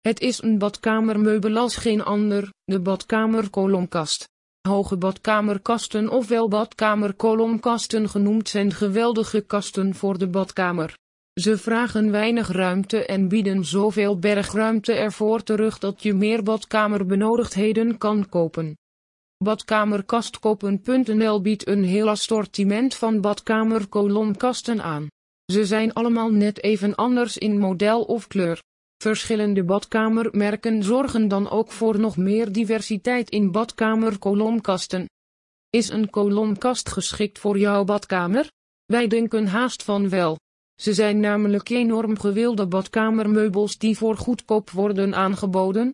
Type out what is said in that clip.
Het is een badkamermeubel als geen ander, de badkamerkolomkast. Hoge badkamerkasten ofwel badkamerkolomkasten genoemd zijn geweldige kasten voor de badkamer. Ze vragen weinig ruimte en bieden zoveel bergruimte ervoor terug dat je meer badkamerbenodigdheden kan kopen. Badkamerkastkopen.nl biedt een heel assortiment van badkamerkolomkasten aan. Ze zijn allemaal net even anders in model of kleur. Verschillende badkamermerken zorgen dan ook voor nog meer diversiteit in badkamerkolomkasten. Is een kolomkast geschikt voor jouw badkamer? Wij denken haast van wel. Ze zijn namelijk enorm gewilde badkamermeubels die voor goedkoop worden aangeboden,